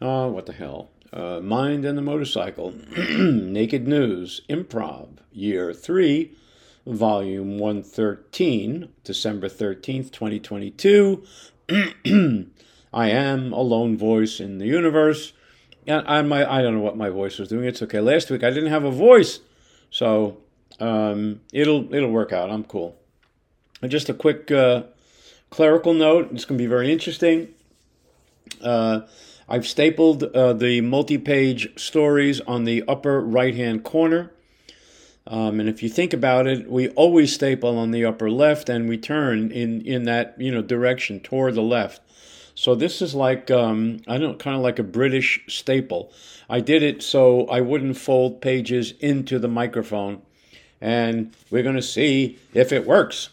Oh, what the hell? Uh, Mind and the Motorcycle, Naked News, Improv, Year 3, Volume 113, December 13th, 2022. I am a lone voice in the universe. And I, my, I don't know what my voice was doing. It's okay. Last week I didn't have a voice. So um, it'll, it'll work out. I'm cool. And just a quick uh, clerical note. It's going to be very interesting. Uh, I've stapled uh, the multi page stories on the upper right hand corner. Um, and if you think about it, we always staple on the upper left and we turn in, in that you know direction toward the left. So this is like um, I don't kind of like a British staple. I did it so I wouldn't fold pages into the microphone, and we're going to see if it works.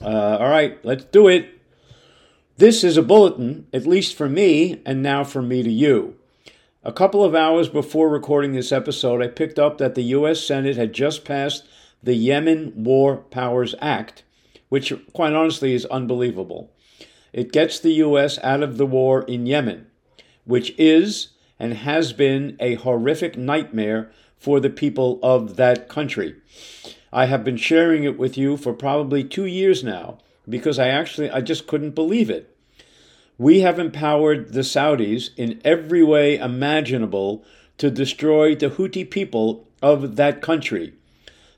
Uh, all right, let's do it. This is a bulletin, at least for me, and now from me to you. A couple of hours before recording this episode, I picked up that the U.S. Senate had just passed the Yemen War Powers Act, which, quite honestly, is unbelievable. It gets the U.S. out of the war in Yemen, which is and has been a horrific nightmare for the people of that country. I have been sharing it with you for probably two years now because I actually I just couldn't believe it. We have empowered the Saudis in every way imaginable to destroy the Houthi people of that country.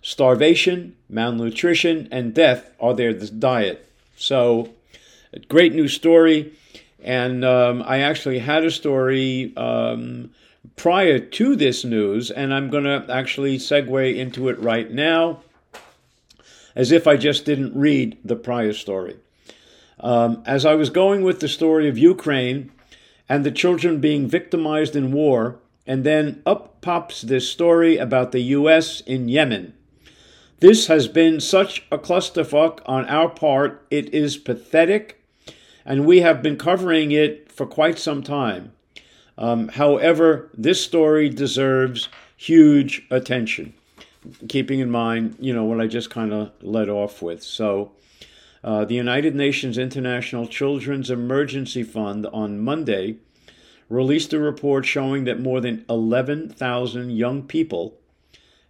Starvation, malnutrition, and death are their diet. So, great news story. And um, I actually had a story um, prior to this news, and I'm going to actually segue into it right now as if I just didn't read the prior story. Um, as I was going with the story of Ukraine and the children being victimized in war, and then up pops this story about the U.S. in Yemen. This has been such a clusterfuck on our part, it is pathetic, and we have been covering it for quite some time. Um, however, this story deserves huge attention, keeping in mind, you know, what I just kind of led off with. So, uh, the United Nations International Children's Emergency Fund on Monday released a report showing that more than 11,000 young people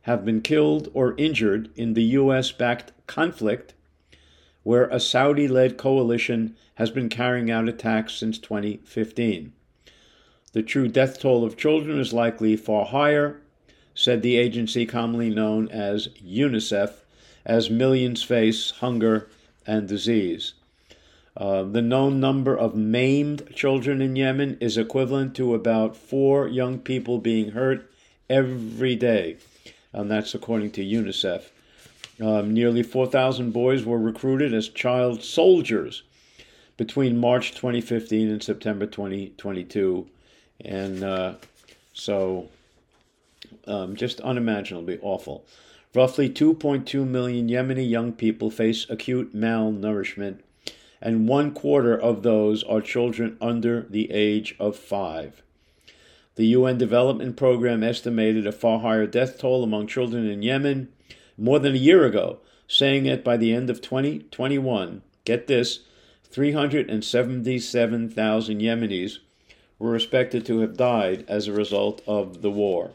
have been killed or injured in the U.S. backed conflict, where a Saudi led coalition has been carrying out attacks since 2015. The true death toll of children is likely far higher, said the agency commonly known as UNICEF, as millions face hunger and disease. Uh, the known number of maimed children in Yemen is equivalent to about four young people being hurt every day, and that's according to UNICEF. Um, nearly 4,000 boys were recruited as child soldiers between March 2015 and September 2022 and uh, so um, just unimaginably awful. Roughly 2.2 million Yemeni young people face acute malnourishment, and one quarter of those are children under the age of five. The UN Development Program estimated a far higher death toll among children in Yemen more than a year ago, saying that by the end of 2021, get this, 377,000 Yemenis were expected to have died as a result of the war.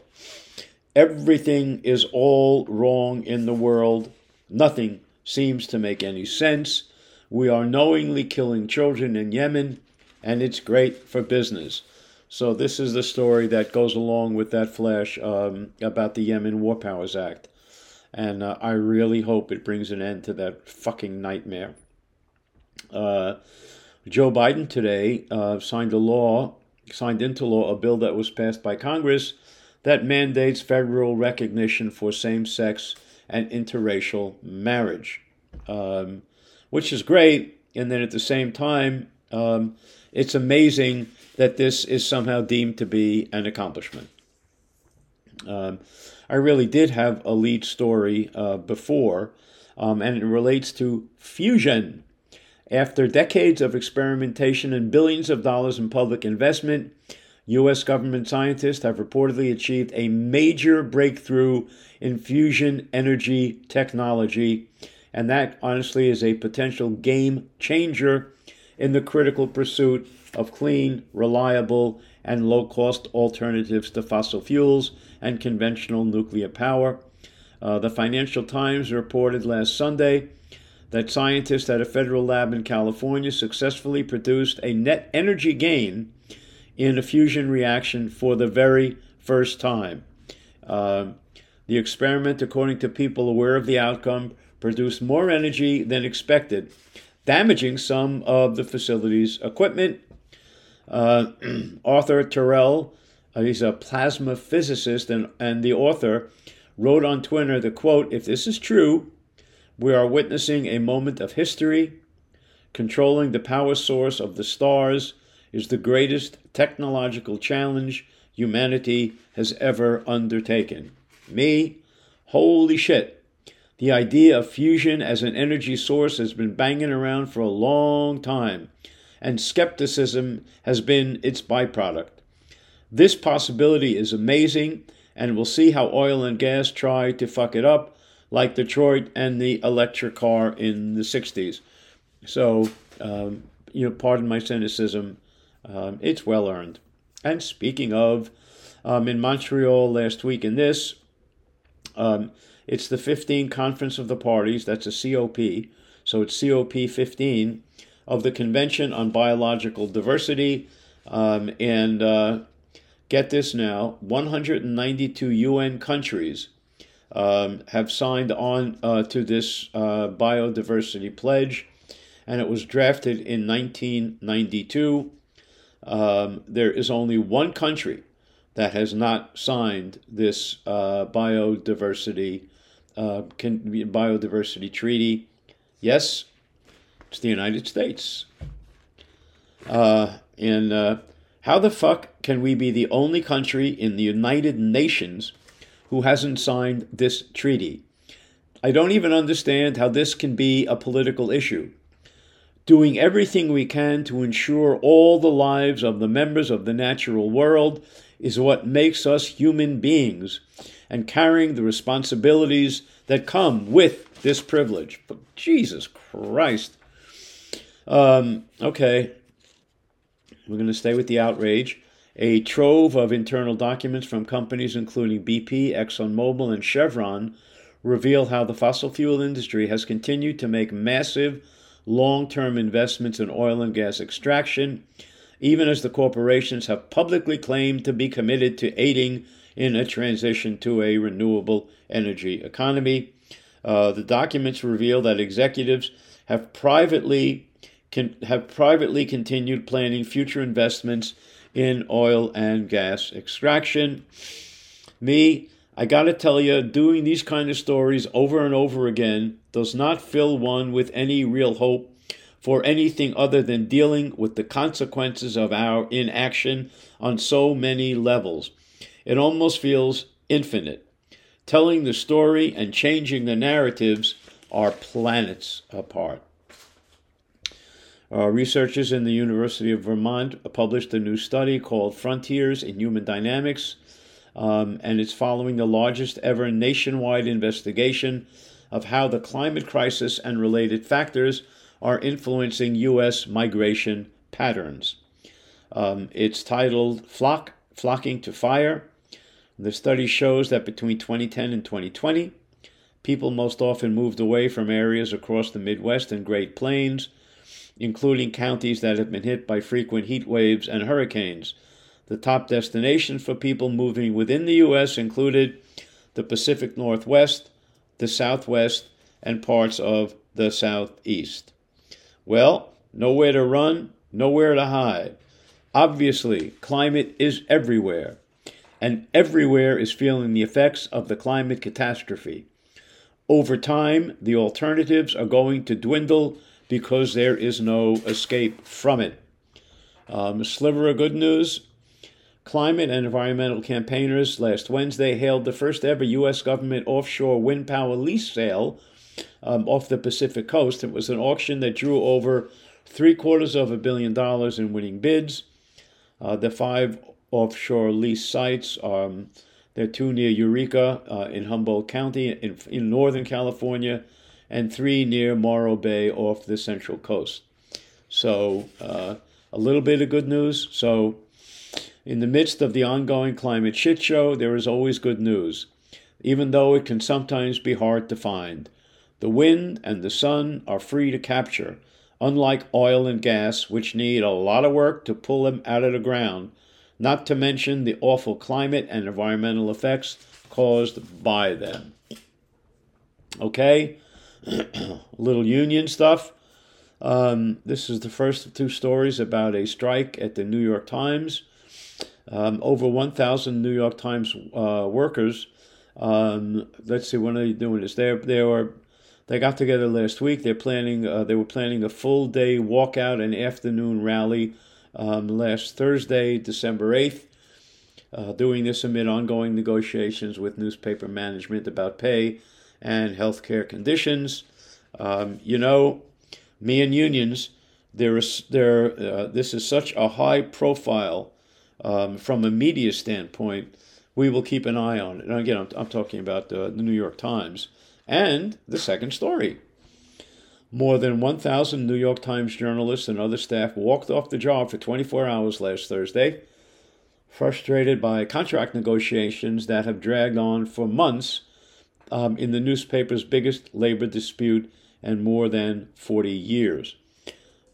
Everything is all wrong in the world. Nothing seems to make any sense. We are knowingly killing children in Yemen, and it's great for business. So, this is the story that goes along with that flash um, about the Yemen War Powers Act. And uh, I really hope it brings an end to that fucking nightmare. Uh, Joe Biden today uh, signed a law signed into law a bill that was passed by Congress that mandates federal recognition for same sex and interracial marriage, um, which is great. And then at the same time, um, it's amazing that this is somehow deemed to be an accomplishment. Um, I really did have a lead story uh, before, um, and it relates to fusion. After decades of experimentation and billions of dollars in public investment, U.S. government scientists have reportedly achieved a major breakthrough in fusion energy technology, and that honestly is a potential game changer in the critical pursuit of clean, reliable, and low cost alternatives to fossil fuels and conventional nuclear power. Uh, the Financial Times reported last Sunday that scientists at a federal lab in California successfully produced a net energy gain in a fusion reaction for the very first time. Uh, the experiment, according to people aware of the outcome, produced more energy than expected, damaging some of the facility's equipment. Uh, Arthur Turrell, uh, he's a plasma physicist, and, and the author wrote on Twitter the quote, If this is true, we are witnessing a moment of history. Controlling the power source of the stars is the greatest technological challenge humanity has ever undertaken. Me, holy shit. The idea of fusion as an energy source has been banging around for a long time, and skepticism has been its byproduct. This possibility is amazing, and we'll see how oil and gas try to fuck it up like Detroit and the electric car in the 60s. So, um, you know, pardon my cynicism, um, it's well earned. And speaking of, um, in Montreal last week in this, um, it's the 15 Conference of the Parties, that's a COP, so it's COP 15 of the Convention on Biological Diversity. Um, and uh, get this now 192 UN countries um, have signed on uh, to this uh, biodiversity pledge, and it was drafted in 1992. Um, there is only one country that has not signed this uh, biodiversity uh, can, biodiversity treaty. Yes, it's the United States. Uh, and uh, how the fuck can we be the only country in the United Nations? who hasn't signed this treaty. I don't even understand how this can be a political issue. Doing everything we can to ensure all the lives of the members of the natural world is what makes us human beings, and carrying the responsibilities that come with this privilege. But Jesus Christ. Um, okay, we're going to stay with the outrage. A trove of internal documents from companies including BP, ExxonMobil, and Chevron reveal how the fossil fuel industry has continued to make massive long term investments in oil and gas extraction, even as the corporations have publicly claimed to be committed to aiding in a transition to a renewable energy economy. Uh, the documents reveal that executives have privately can, have privately continued planning future investments in oil and gas extraction. Me, I gotta tell you, doing these kind of stories over and over again does not fill one with any real hope for anything other than dealing with the consequences of our inaction on so many levels. It almost feels infinite. Telling the story and changing the narratives are planets apart. Uh, researchers in the University of Vermont published a new study called Frontiers in Human Dynamics, um, and it's following the largest ever nationwide investigation of how the climate crisis and related factors are influencing U.S. migration patterns. Um, it's titled Flock, Flocking to Fire. The study shows that between 2010 and 2020, people most often moved away from areas across the Midwest and Great Plains including counties that have been hit by frequent heat waves and hurricanes. The top destinations for people moving within the U.S. included the Pacific Northwest, the Southwest, and parts of the Southeast. Well, nowhere to run, nowhere to hide. Obviously, climate is everywhere, and everywhere is feeling the effects of the climate catastrophe. Over time, the alternatives are going to dwindle because there is no escape from it. Um, sliver of good news climate and environmental campaigners last Wednesday hailed the first ever U.S. government offshore wind power lease sale um, off the Pacific coast. It was an auction that drew over three quarters of a billion dollars in winning bids. Uh, the five offshore lease sites um, there are two near Eureka uh, in Humboldt County in, in Northern California and three near Morro Bay off the central coast. So, uh, a little bit of good news. So, in the midst of the ongoing climate shit show, there is always good news, even though it can sometimes be hard to find. The wind and the sun are free to capture, unlike oil and gas, which need a lot of work to pull them out of the ground, not to mention the awful climate and environmental effects caused by them. Okay? little union stuff. Um, this is the first of two stories about a strike at the New York Times. Um, over 1,000 New York Times uh, workers. Um, let's see, when are they doing this? They they were they got together last week. They're planning. Uh, they were planning a full day walkout and afternoon rally um, last Thursday, December eighth. Uh, doing this amid ongoing negotiations with newspaper management about pay and healthcare conditions. Um, you know, me and unions, there is there. Uh, this is such a high profile um, from a media standpoint. We will keep an eye on it. And again, I'm, I'm talking about the, the New York Times and the second story. More than 1,000 New York Times journalists and other staff walked off the job for 24 hours last Thursday, frustrated by contract negotiations that have dragged on for months um, in the newspaper's biggest labor dispute in more than 40 years.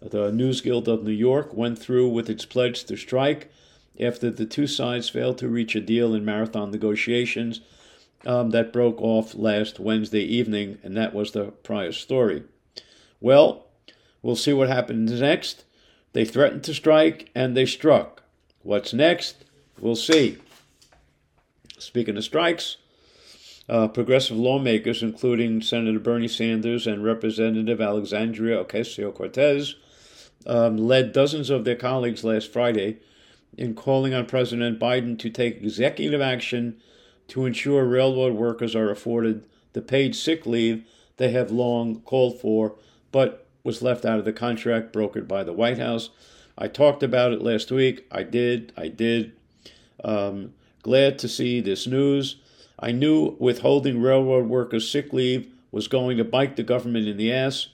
The News Guild of New York went through with its pledge to strike after the two sides failed to reach a deal in marathon negotiations um, that broke off last Wednesday evening, and that was the prior story. Well, we'll see what happens next. They threatened to strike, and they struck. What's next? We'll see. Speaking of strikes, uh, progressive lawmakers, including Senator Bernie Sanders and Representative Alexandria Ocasio Cortez, um, led dozens of their colleagues last Friday in calling on President Biden to take executive action to ensure railroad workers are afforded the paid sick leave they have long called for, but was left out of the contract brokered by the White House. I talked about it last week. I did. I did. Um, glad to see this news. I knew withholding railroad workers sick leave was going to bite the government in the ass.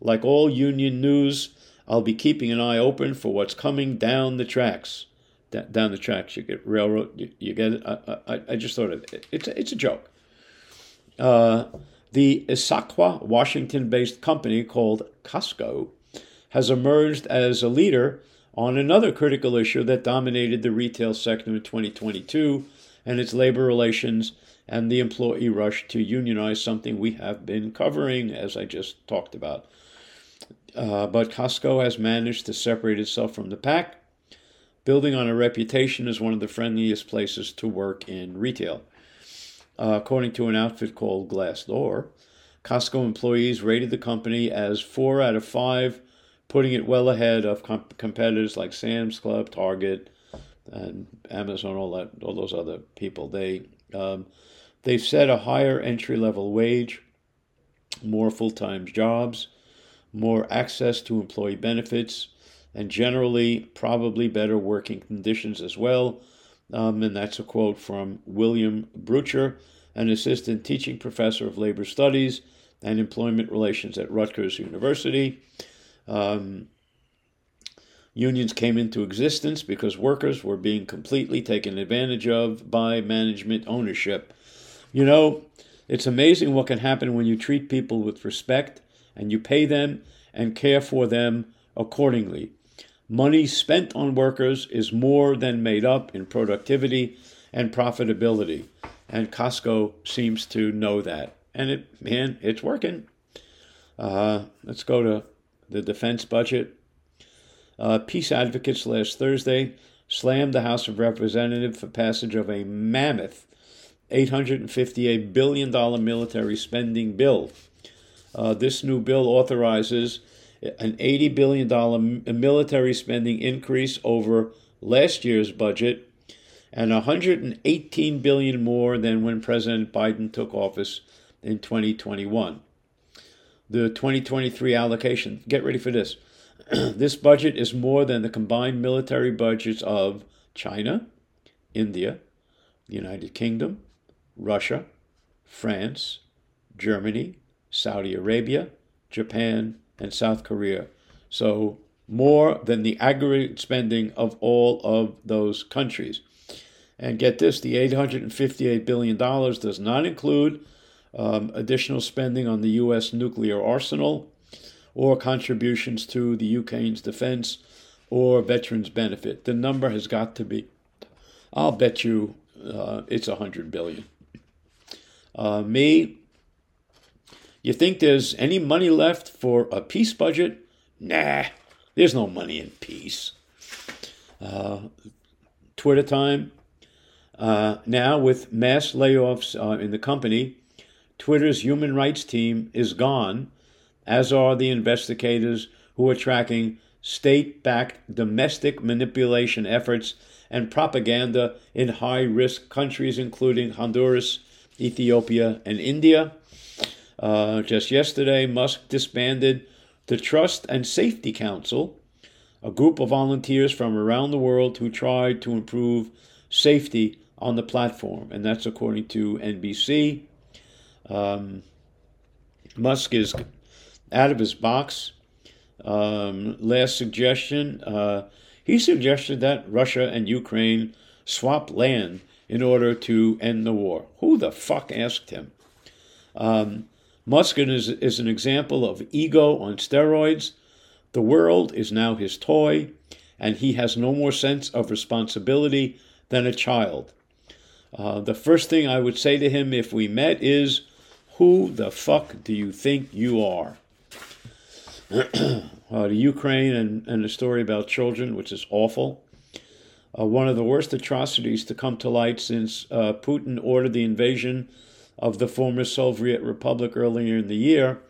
Like all union news, I'll be keeping an eye open for what's coming down the tracks. Down the tracks, you get railroad. You, you get. I, I, I, just thought of it. It's a, it's a joke. Uh, the Issaquah, Washington-based company called Costco has emerged as a leader on another critical issue that dominated the retail sector in 2022 and its labor relations and the employee rush to unionize, something we have been covering, as I just talked about. Uh, but Costco has managed to separate itself from the pack, building on a reputation as one of the friendliest places to work in retail. Uh, according to an outfit called Glassdoor, Costco employees rated the company as four out of five, putting it well ahead of comp- competitors like Sam's Club, Target, and Amazon, all that, all those other people. They um, they've set a higher entry level wage, more full time jobs, more access to employee benefits, and generally probably better working conditions as well. Um, and that's a quote from William Brucher, an assistant teaching professor of labor studies and employment relations at Rutgers University. Um, Unions came into existence because workers were being completely taken advantage of by management ownership. You know, it's amazing what can happen when you treat people with respect and you pay them and care for them accordingly. Money spent on workers is more than made up in productivity and profitability. And Costco seems to know that. And it, man, it's working. Uh, let's go to the defense budget. Uh, peace advocates last Thursday slammed the House of Representatives for passage of a mammoth $858 billion military spending bill. Uh, this new bill authorizes an $80 billion uh, military spending increase over last year's budget and 118 billion more than when President Biden took office in 2021. The 2023 allocation, get ready for this, this budget is more than the combined military budgets of China, India, the United Kingdom, Russia, France, Germany, Saudi Arabia, Japan, and South Korea. So more than the aggregate spending of all of those countries. And get this the $858 billion does not include um, additional spending on the U.S. nuclear arsenal or contributions to the Ukraine's defense or veterans benefit. The number has got to be, I'll bet you uh, it's 100 billion. Uh, me, you think there's any money left for a peace budget? Nah, there's no money in peace. Uh, Twitter time. Uh, now, with mass layoffs uh, in the company, Twitter's human rights team is gone, as are the investigators who are tracking state backed domestic manipulation efforts and propaganda in high risk countries, including Honduras, Ethiopia, and India. Uh, just yesterday, Musk disbanded the Trust and Safety Council, a group of volunteers from around the world who tried to improve safety on the platform, and that's according to NBC. Um, Musk is out of his box. Um, last suggestion uh, he suggested that Russia and Ukraine swap land in order to end the war. Who the fuck asked him? Um, Musk is, is an example of ego on steroids. The world is now his toy, and he has no more sense of responsibility than a child. Uh, the first thing I would say to him if we met is, Who the fuck do you think you are? uh, the Ukraine and, and the story about children, which is awful. Uh, one of the worst atrocities to come to light since uh, Putin ordered the invasion of the former Soviet Republic earlier in the year.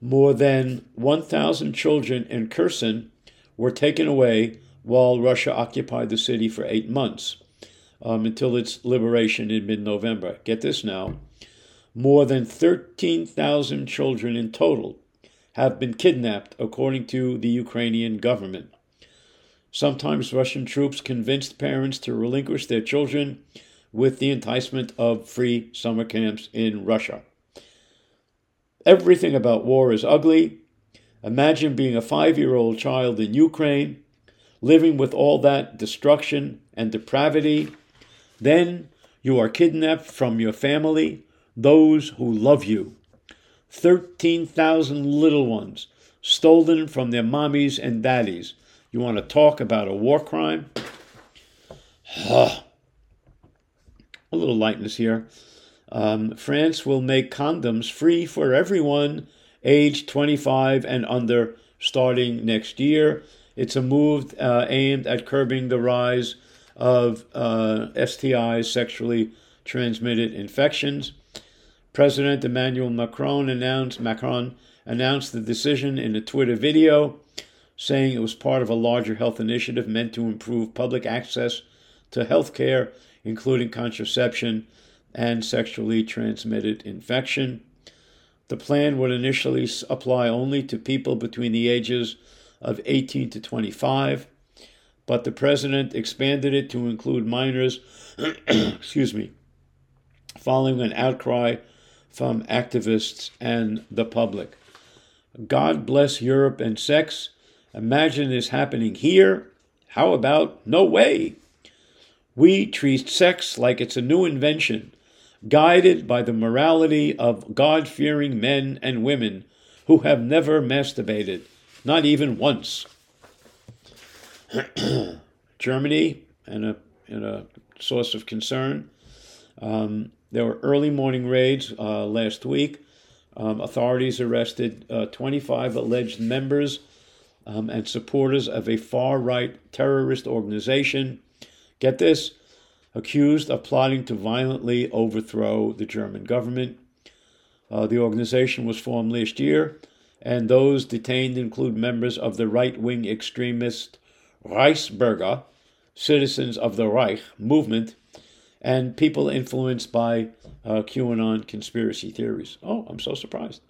More than 1,000 children in Kherson were taken away while Russia occupied the city for eight months um, until its liberation in mid November. Get this now more than 13,000 children in total have been kidnapped, according to the Ukrainian government. Sometimes Russian troops convinced parents to relinquish their children with the enticement of free summer camps in Russia. Everything about war is ugly. Imagine being a five year old child in Ukraine, living with all that destruction and depravity. Then you are kidnapped from your family, those who love you. 13,000 little ones stolen from their mommies and daddies. You want to talk about a war crime? Ah, a little lightness here. Um, France will make condoms free for everyone aged 25 and under starting next year. It's a move uh, aimed at curbing the rise of uh, STIs, sexually transmitted infections. President Emmanuel Macron announced Macron announced the decision in a Twitter video, saying it was part of a larger health initiative meant to improve public access to health care including contraception and sexually transmitted infection. The plan would initially apply only to people between the ages of 18 to 25, but the president expanded it to include minors, excuse me, following an outcry from activists and the public. God bless Europe and sex. Imagine this happening here. How about no way? We treat sex like it's a new invention, guided by the morality of God fearing men and women who have never masturbated, not even once. Germany, and a, and a source of concern. Um, there were early morning raids uh, last week. Um, authorities arrested uh, 25 alleged members um, and supporters of a far right terrorist organization Get this accused of plotting to violently overthrow the German government. Uh, the organization was formed last year, and those detained include members of the right wing extremist Reichsbürger, Citizens of the Reich movement, and people influenced by uh, QAnon conspiracy theories. Oh, I'm so surprised.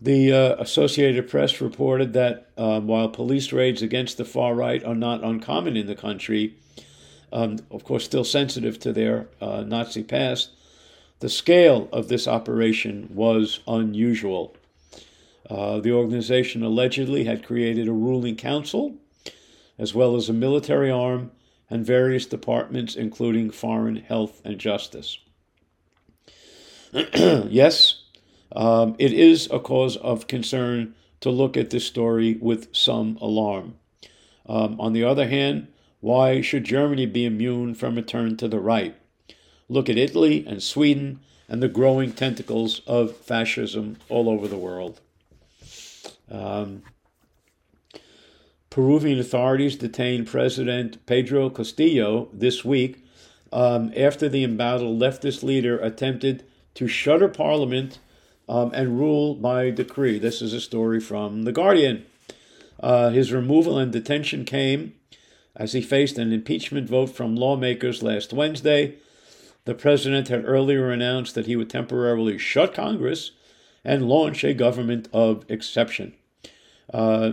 The uh, Associated Press reported that um, while police raids against the far right are not uncommon in the country, um, of course, still sensitive to their uh, Nazi past, the scale of this operation was unusual. Uh, the organization allegedly had created a ruling council, as well as a military arm and various departments, including foreign, health, and justice. yes, um, it is a cause of concern to look at this story with some alarm. Um, on the other hand, why should Germany be immune from a turn to the right? Look at Italy and Sweden and the growing tentacles of fascism all over the world. Um, Peruvian authorities detained President Pedro Castillo this week um, after the embattled leftist leader attempted to shutter parliament um, and rule by decree. This is a story from The Guardian. Uh, his removal and detention came as he faced an impeachment vote from lawmakers last Wednesday. The president had earlier announced that he would temporarily shut Congress and launch a government of exception. Uh,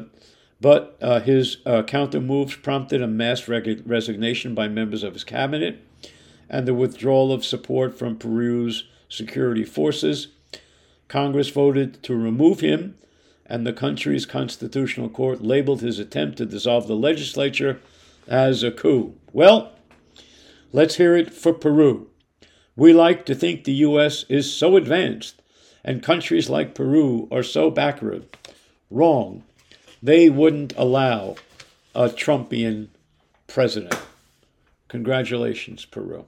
but uh, his uh, counter moves prompted a mass resignation by members of his cabinet and the withdrawal of support from Peru's security forces. Congress voted to remove him, and the country's constitutional court labeled his attempt to dissolve the legislature as a coup. Well, let's hear it for Peru. We like to think the U.S. is so advanced, and countries like Peru are so backward. Wrong. They wouldn't allow a Trumpian president. Congratulations, Peru.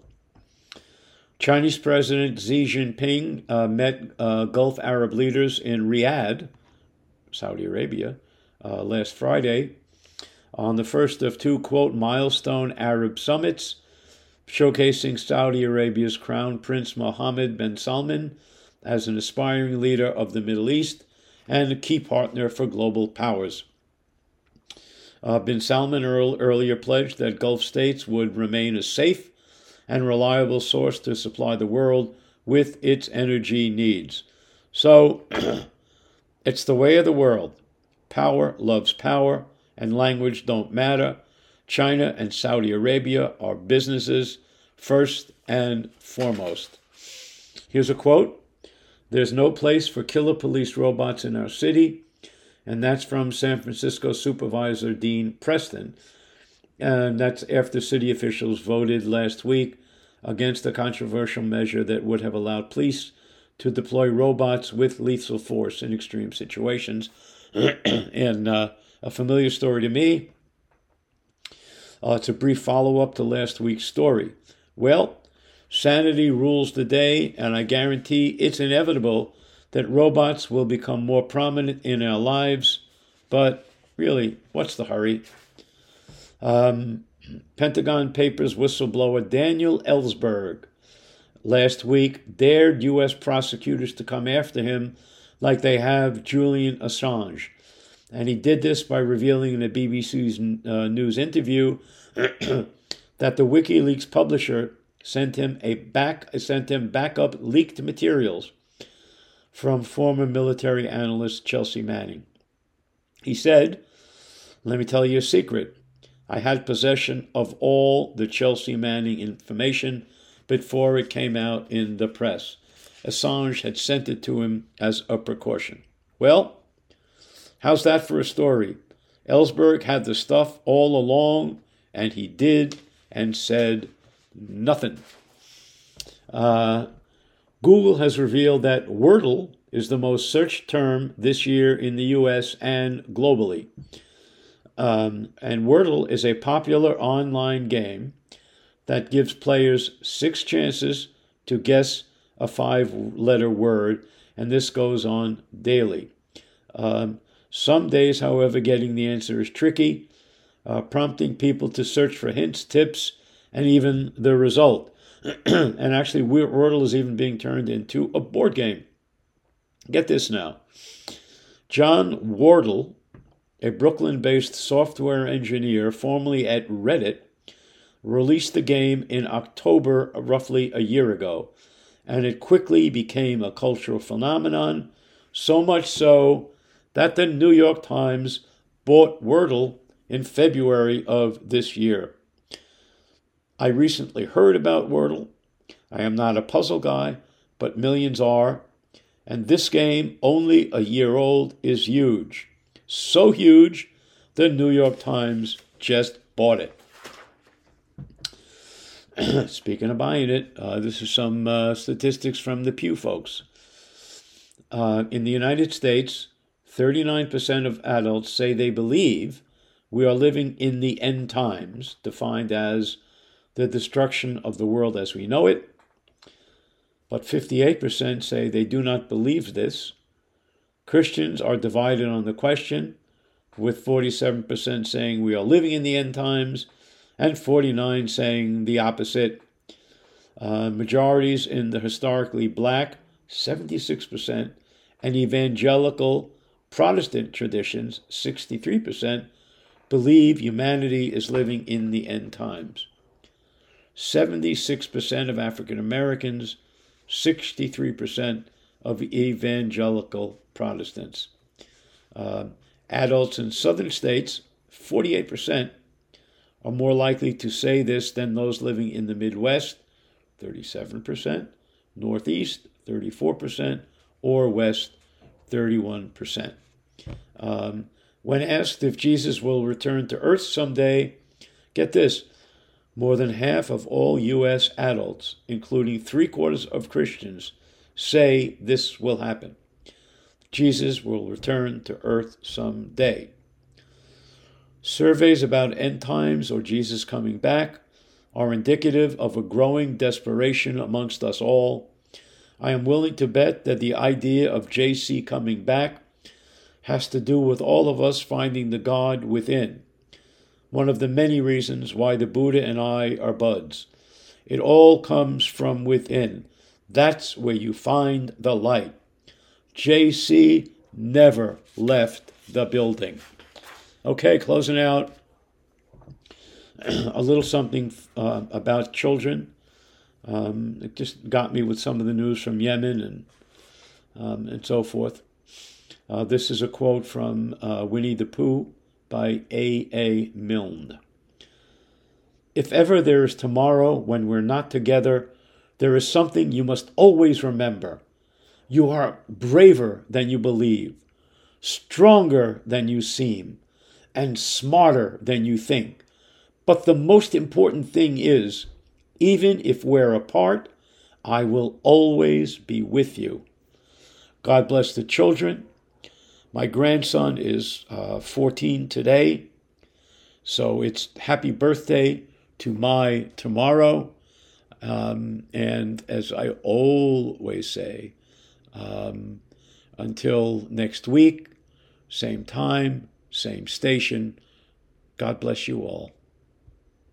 Chinese President Xi Jinping uh, met uh, Gulf Arab leaders in Riyadh, Saudi Arabia, uh, last Friday on the first of two, quote, milestone Arab summits, showcasing Saudi Arabia's Crown Prince Mohammed bin Salman as an aspiring leader of the Middle East and a key partner for global powers. Uh, bin Salman earlier pledged that Gulf states would remain a safe and reliable source to supply the world with its energy needs. So, it's the way of the world. Power loves power, and language don't matter. China and Saudi Arabia are businesses first and foremost. Here's a quote There's no place for killer police robots in our city. And that's from San Francisco Supervisor Dean Preston. And that's after city officials voted last week against a controversial measure that would have allowed police to deploy robots with lethal force in extreme situations. and uh, a familiar story to me. Uh, it's a brief follow up to last week's story. Well, sanity rules the day, and I guarantee it's inevitable that robots will become more prominent in our lives. But really, what's the hurry? Um, Pentagon Papers whistleblower Daniel Ellsberg last week dared U.S. prosecutors to come after him like they have Julian Assange. And he did this by revealing in a BBC's uh, news interview that the WikiLeaks publisher sent him a back sent him backup leaked materials from former military analyst Chelsea Manning. He said, "Let me tell you a secret. I had possession of all the Chelsea Manning information before it came out in the press. Assange had sent it to him as a precaution. Well, how's that for a story? Ellsberg had the stuff all along, and he did and said nothing. Uh, Google has revealed that Wordle is the most searched term this year in the US and globally. Um, and Wordle is a popular online game that gives players six chances to guess a five letter word, and this goes on daily. Um, some days, however, getting the answer is tricky, uh, prompting people to search for hints, tips, and even the result. and actually, Wordle is even being turned into a board game. Get this now. John Wardle a Brooklyn based software engineer formerly at Reddit, released the game in October, roughly a year ago, and it quickly became a cultural phenomenon, so much so that the New York Times bought Wordle in February of this year. I recently heard about Wordle. I am not a puzzle guy, but millions are, And this game, only a year old, is huge. So huge, the New York Times just bought it. Speaking of buying it, uh, this is some uh, statistics from the Pew folks. Uh, in the United States, 39% of adults say they believe we are living in the end times, defined as the destruction of the world as we know it. But 58% say they do not believe this. Christians are divided on the question, with 47% saying we are living in the end times and 49 saying the opposite. Uh, majorities in the historically black, 76%, and evangelical Protestant traditions, 63%, believe humanity is living in the end times. 76% of African Americans, 63% of evangelical Protestants. Uh, adults in southern states, 48%, are more likely to say this than those living in the Midwest, 37%, Northeast, 34%, or West, 31%. Um, when asked if Jesus will return to earth someday, get this more than half of all U.S. adults, including three quarters of Christians, say this will happen. Jesus will return to earth someday. Surveys about end times or Jesus coming back are indicative of a growing desperation amongst us all. I am willing to bet that the idea of JC coming back has to do with all of us finding the God within. One of the many reasons why the Buddha and I are buds. It all comes from within. That's where you find the light. JC never left the building. Okay, closing out. a little something uh, about children. Um, it just got me with some of the news from Yemen and um, and so forth. Uh, this is a quote from uh, Winnie the Pooh by A. A. Milne. If ever there is tomorrow when we're not together, there is something you must always remember. You are braver than you believe, stronger than you seem, and smarter than you think. But the most important thing is, even if we're apart, I will always be with you. God bless the children. My grandson is uh, 14 today, so it's happy birthday to my tomorrow. Um, and as I always say, um, until next week, same time, same station. God bless you all.